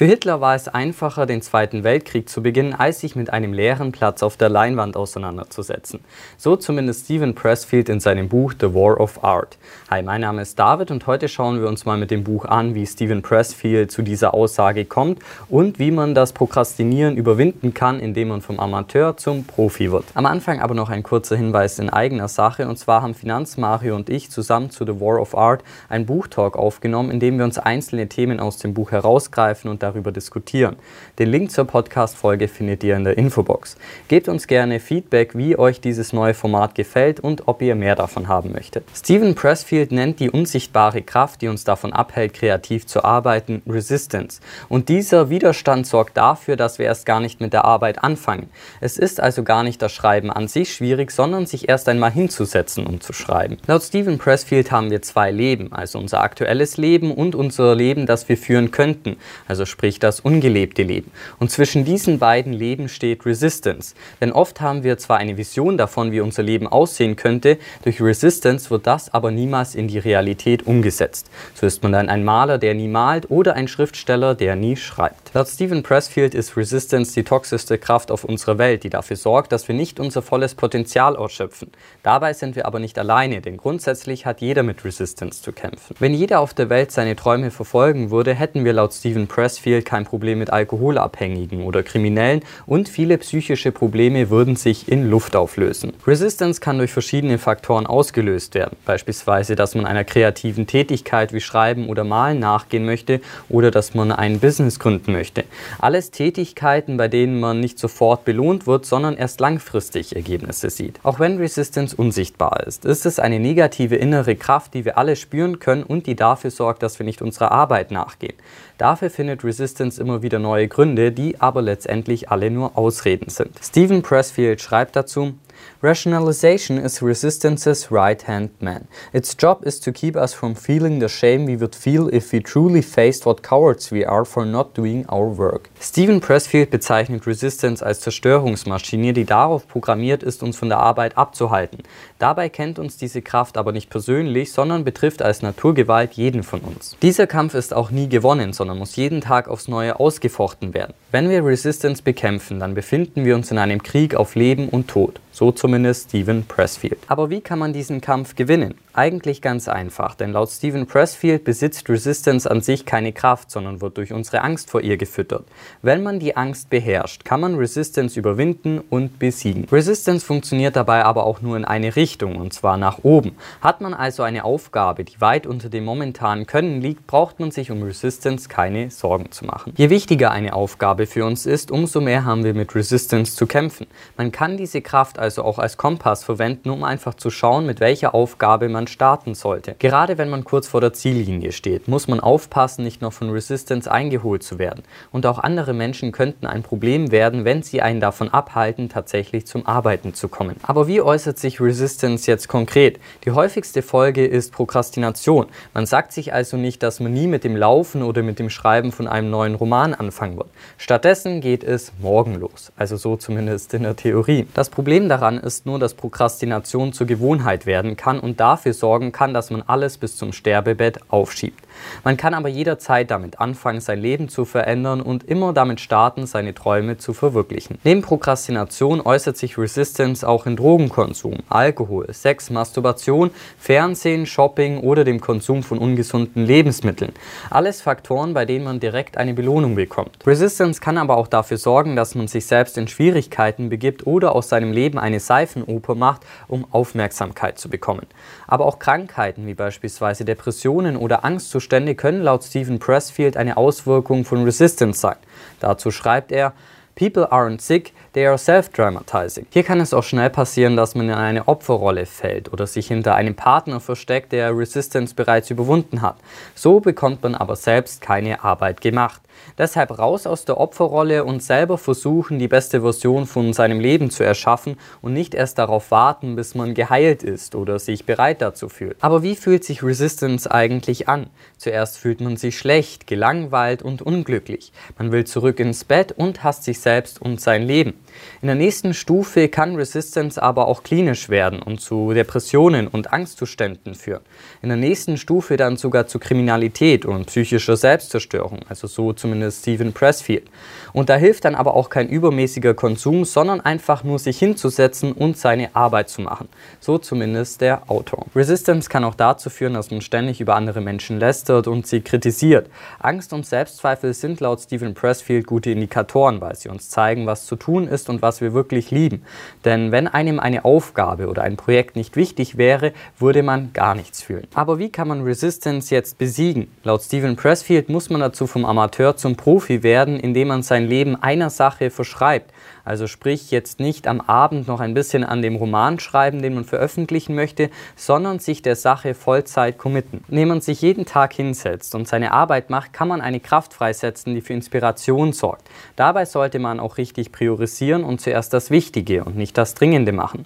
Für Hitler war es einfacher, den Zweiten Weltkrieg zu beginnen, als sich mit einem leeren Platz auf der Leinwand auseinanderzusetzen. So zumindest Stephen Pressfield in seinem Buch The War of Art. Hi, mein Name ist David und heute schauen wir uns mal mit dem Buch an, wie Stephen Pressfield zu dieser Aussage kommt und wie man das Prokrastinieren überwinden kann, indem man vom Amateur zum Profi wird. Am Anfang aber noch ein kurzer Hinweis in eigener Sache und zwar haben Finanzmario und ich zusammen zu The War of Art ein Buchtalk aufgenommen, in dem wir uns einzelne Themen aus dem Buch herausgreifen und darüber diskutieren. Den Link zur Podcast-Folge findet ihr in der Infobox. Gebt uns gerne Feedback, wie euch dieses neue Format gefällt und ob ihr mehr davon haben möchtet. Stephen Pressfield nennt die unsichtbare Kraft, die uns davon abhält, kreativ zu arbeiten, Resistance. Und dieser Widerstand sorgt dafür, dass wir erst gar nicht mit der Arbeit anfangen. Es ist also gar nicht das Schreiben an sich schwierig, sondern sich erst einmal hinzusetzen, um zu schreiben. Laut Stephen Pressfield haben wir zwei Leben, also unser aktuelles Leben und unser Leben, das wir führen könnten, also sprich das ungelebte Leben. Und zwischen diesen beiden Leben steht Resistance. Denn oft haben wir zwar eine Vision davon, wie unser Leben aussehen könnte, durch Resistance wird das aber niemals in die Realität umgesetzt. So ist man dann ein Maler, der nie malt oder ein Schriftsteller, der nie schreibt. Laut Stephen Pressfield ist Resistance die toxischste Kraft auf unserer Welt, die dafür sorgt, dass wir nicht unser volles Potenzial ausschöpfen. Dabei sind wir aber nicht alleine, denn grundsätzlich hat jeder mit Resistance zu kämpfen. Wenn jeder auf der Welt seine Träume verfolgen würde, hätten wir laut Stephen Pressfield kein Problem mit Alkoholabhängigen oder Kriminellen und viele psychische Probleme würden sich in Luft auflösen. Resistance kann durch verschiedene Faktoren ausgelöst werden, beispielsweise, dass man einer kreativen Tätigkeit wie Schreiben oder Malen nachgehen möchte oder dass man ein Business gründen möchte. Alles Tätigkeiten, bei denen man nicht sofort belohnt wird, sondern erst langfristig Ergebnisse sieht. Auch wenn Resistance unsichtbar ist, ist es eine negative innere Kraft, die wir alle spüren können und die dafür sorgt, dass wir nicht unserer Arbeit nachgehen. Dafür findet Resistance immer wieder neue Gründe, die aber letztendlich alle nur Ausreden sind. Stephen Pressfield schreibt dazu, Rationalization is resistance's right hand man. Its job is to keep us from feeling the shame we would feel if we truly faced what cowards we are for not doing our work. Stephen Pressfield bezeichnet Resistance als Zerstörungsmaschine, die darauf programmiert ist, uns von der Arbeit abzuhalten. Dabei kennt uns diese Kraft aber nicht persönlich, sondern betrifft als Naturgewalt jeden von uns. Dieser Kampf ist auch nie gewonnen, sondern muss jeden Tag aufs Neue ausgefochten werden. Wenn wir Resistance bekämpfen, dann befinden wir uns in einem Krieg auf Leben und Tod. So zumindest Stephen Pressfield. Aber wie kann man diesen Kampf gewinnen? Eigentlich ganz einfach, denn laut Stephen Pressfield besitzt Resistance an sich keine Kraft, sondern wird durch unsere Angst vor ihr gefüttert. Wenn man die Angst beherrscht, kann man Resistance überwinden und besiegen. Resistance funktioniert dabei aber auch nur in eine Richtung, und zwar nach oben. Hat man also eine Aufgabe, die weit unter dem momentanen Können liegt, braucht man sich um Resistance keine Sorgen zu machen. Je wichtiger eine Aufgabe für uns ist, umso mehr haben wir mit Resistance zu kämpfen. Man kann diese Kraft also auch als Kompass verwenden, um einfach zu schauen, mit welcher Aufgabe man man starten sollte. Gerade wenn man kurz vor der Ziellinie steht, muss man aufpassen, nicht noch von Resistance eingeholt zu werden. Und auch andere Menschen könnten ein Problem werden, wenn sie einen davon abhalten, tatsächlich zum Arbeiten zu kommen. Aber wie äußert sich Resistance jetzt konkret? Die häufigste Folge ist Prokrastination. Man sagt sich also nicht, dass man nie mit dem Laufen oder mit dem Schreiben von einem neuen Roman anfangen wird. Stattdessen geht es morgen los. Also so zumindest in der Theorie. Das Problem daran ist nur, dass Prokrastination zur Gewohnheit werden kann und dafür dafür sorgen kann, dass man alles bis zum Sterbebett aufschiebt. Man kann aber jederzeit damit anfangen, sein Leben zu verändern und immer damit starten, seine Träume zu verwirklichen. Neben Prokrastination äußert sich Resistance auch in Drogenkonsum, Alkohol, Sex, Masturbation, Fernsehen, Shopping oder dem Konsum von ungesunden Lebensmitteln. Alles Faktoren, bei denen man direkt eine Belohnung bekommt. Resistance kann aber auch dafür sorgen, dass man sich selbst in Schwierigkeiten begibt oder aus seinem Leben eine Seifenoper macht, um Aufmerksamkeit zu bekommen. Aber auch Krankheiten wie beispielsweise Depressionen oder Angstzustände können laut Stephen Pressfield eine Auswirkung von Resistance sein. Dazu schreibt er, People aren't sick, they are self-dramatizing. Hier kann es auch schnell passieren, dass man in eine Opferrolle fällt oder sich hinter einem Partner versteckt, der Resistance bereits überwunden hat. So bekommt man aber selbst keine Arbeit gemacht. Deshalb raus aus der Opferrolle und selber versuchen, die beste Version von seinem Leben zu erschaffen und nicht erst darauf warten, bis man geheilt ist oder sich bereit dazu fühlt. Aber wie fühlt sich Resistance eigentlich an? Zuerst fühlt man sich schlecht, gelangweilt und unglücklich. Man will zurück ins Bett und hasst sich selbst und sein Leben. In der nächsten Stufe kann Resistance aber auch klinisch werden und zu Depressionen und Angstzuständen führen. In der nächsten Stufe dann sogar zu Kriminalität und psychischer Selbstzerstörung, also so zumindest Stephen Pressfield. Und da hilft dann aber auch kein übermäßiger Konsum, sondern einfach nur sich hinzusetzen und seine Arbeit zu machen. So zumindest der Autor. Resistance kann auch dazu führen, dass man ständig über andere Menschen lästert und sie kritisiert. Angst und Selbstzweifel sind laut Stephen Pressfield gute Indikatoren, weil sie uns zeigen, was zu tun ist und was wir wirklich lieben. Denn wenn einem eine Aufgabe oder ein Projekt nicht wichtig wäre, würde man gar nichts fühlen. Aber wie kann man Resistance jetzt besiegen? Laut Stephen Pressfield muss man dazu vom Amateur zum Profi werden, indem man sein Leben einer Sache verschreibt. Also sprich jetzt nicht am Abend noch ein bisschen an dem Roman schreiben, den man veröffentlichen möchte, sondern sich der Sache Vollzeit committen. Indem man sich jeden Tag hinsetzt und seine Arbeit macht, kann man eine Kraft freisetzen, die für Inspiration sorgt. Dabei sollte man auch richtig priorisieren und zuerst das Wichtige und nicht das Dringende machen.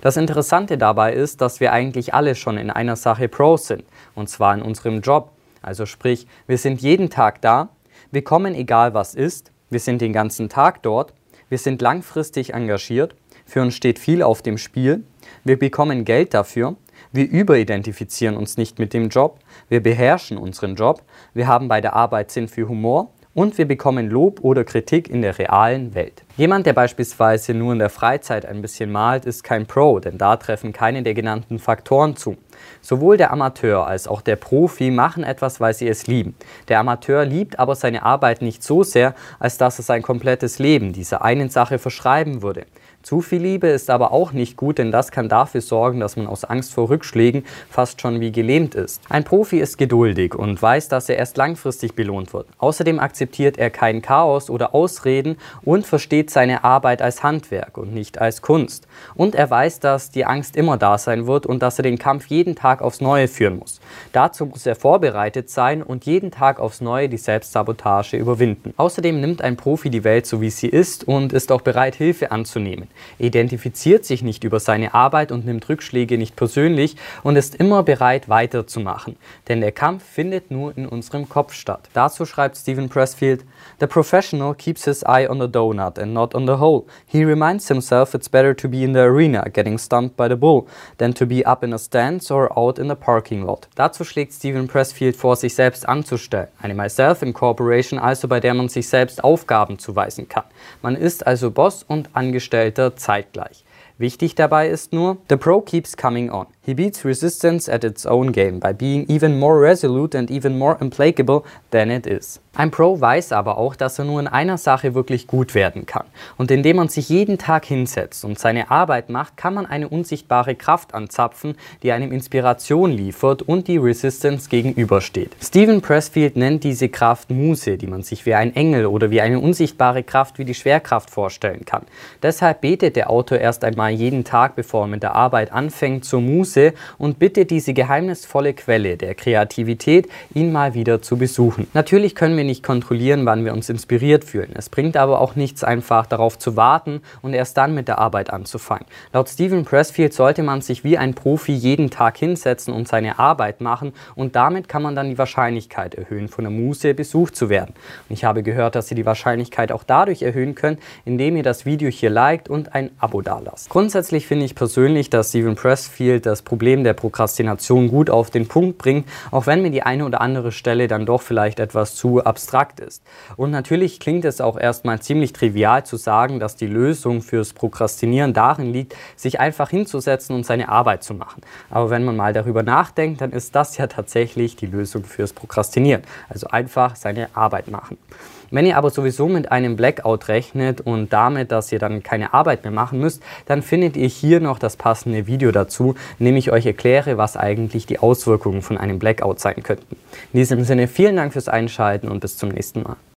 Das Interessante dabei ist, dass wir eigentlich alle schon in einer Sache Pros sind, und zwar in unserem Job. Also sprich, wir sind jeden Tag da, wir kommen egal was ist, wir sind den ganzen Tag dort, wir sind langfristig engagiert, für uns steht viel auf dem Spiel, wir bekommen Geld dafür, wir überidentifizieren uns nicht mit dem Job, wir beherrschen unseren Job, wir haben bei der Arbeit Sinn für Humor und wir bekommen Lob oder Kritik in der realen Welt. Jemand, der beispielsweise nur in der Freizeit ein bisschen malt, ist kein Pro, denn da treffen keine der genannten Faktoren zu. Sowohl der Amateur als auch der Profi machen etwas, weil sie es lieben. Der Amateur liebt aber seine Arbeit nicht so sehr, als dass er sein komplettes Leben dieser einen Sache verschreiben würde. Zu viel Liebe ist aber auch nicht gut, denn das kann dafür sorgen, dass man aus Angst vor Rückschlägen fast schon wie gelähmt ist. Ein Profi ist geduldig und weiß, dass er erst langfristig belohnt wird. Außerdem akzeptiert er kein Chaos oder Ausreden und versteht seine Arbeit als Handwerk und nicht als Kunst. Und er weiß, dass die Angst immer da sein wird und dass er den Kampf jeden Tag aufs Neue führen muss. Dazu muss er vorbereitet sein und jeden Tag aufs Neue die Selbstsabotage überwinden. Außerdem nimmt ein Profi die Welt so wie sie ist und ist auch bereit, Hilfe anzunehmen. Er identifiziert sich nicht über seine Arbeit und nimmt Rückschläge nicht persönlich und ist immer bereit weiterzumachen. Denn der Kampf findet nur in unserem Kopf statt. Dazu schreibt Stephen Pressfield, The professional keeps his eye on the donut and not on the hole. He reminds himself it's better to be in the arena getting stumped by the bull than to be up in a stance or out in the parking lot. Dazu schlägt Stephen Pressfield vor, sich selbst anzustellen. Eine Myself Incorporation, also bei der man sich selbst Aufgaben zuweisen kann. Man ist also Boss und Angestellter zeitgleich. Wichtig dabei ist nur, the pro keeps coming on. He beats resistance at its own game by being even more resolute and even more implacable than it is. Ein Pro weiß aber auch, dass er nur in einer Sache wirklich gut werden kann. Und indem man sich jeden Tag hinsetzt und seine Arbeit macht, kann man eine unsichtbare Kraft anzapfen, die einem Inspiration liefert und die Resistance gegenübersteht. Stephen Pressfield nennt diese Kraft Muse, die man sich wie ein Engel oder wie eine unsichtbare Kraft wie die Schwerkraft vorstellen kann. Deshalb betet der Autor erst einmal jeden Tag, bevor er mit der Arbeit anfängt, zur Muse und bittet diese geheimnisvolle Quelle der Kreativität, ihn mal wieder zu besuchen. Natürlich können wir nicht kontrollieren, wann wir uns inspiriert fühlen. Es bringt aber auch nichts einfach darauf zu warten und erst dann mit der Arbeit anzufangen. Laut Stephen Pressfield sollte man sich wie ein Profi jeden Tag hinsetzen und seine Arbeit machen und damit kann man dann die Wahrscheinlichkeit erhöhen, von der Muse besucht zu werden. Und ich habe gehört, dass ihr die Wahrscheinlichkeit auch dadurch erhöhen könnt, indem ihr das Video hier liked und ein Abo dalasst. Grundsätzlich finde ich persönlich, dass Stephen Pressfield das Problem der Prokrastination gut auf den Punkt bringt, auch wenn mir die eine oder andere Stelle dann doch vielleicht etwas zu abstrakt ist. Und natürlich klingt es auch erstmal ziemlich trivial zu sagen, dass die Lösung fürs Prokrastinieren darin liegt, sich einfach hinzusetzen und seine Arbeit zu machen. Aber wenn man mal darüber nachdenkt, dann ist das ja tatsächlich die Lösung fürs Prokrastinieren. Also einfach seine Arbeit machen. Wenn ihr aber sowieso mit einem Blackout rechnet und damit, dass ihr dann keine Arbeit mehr machen müsst, dann findet ihr hier noch das passende Video dazu, in dem ich euch erkläre, was eigentlich die Auswirkungen von einem Blackout sein könnten. In diesem Sinne vielen Dank fürs Einschalten und bis zum nächsten Mal.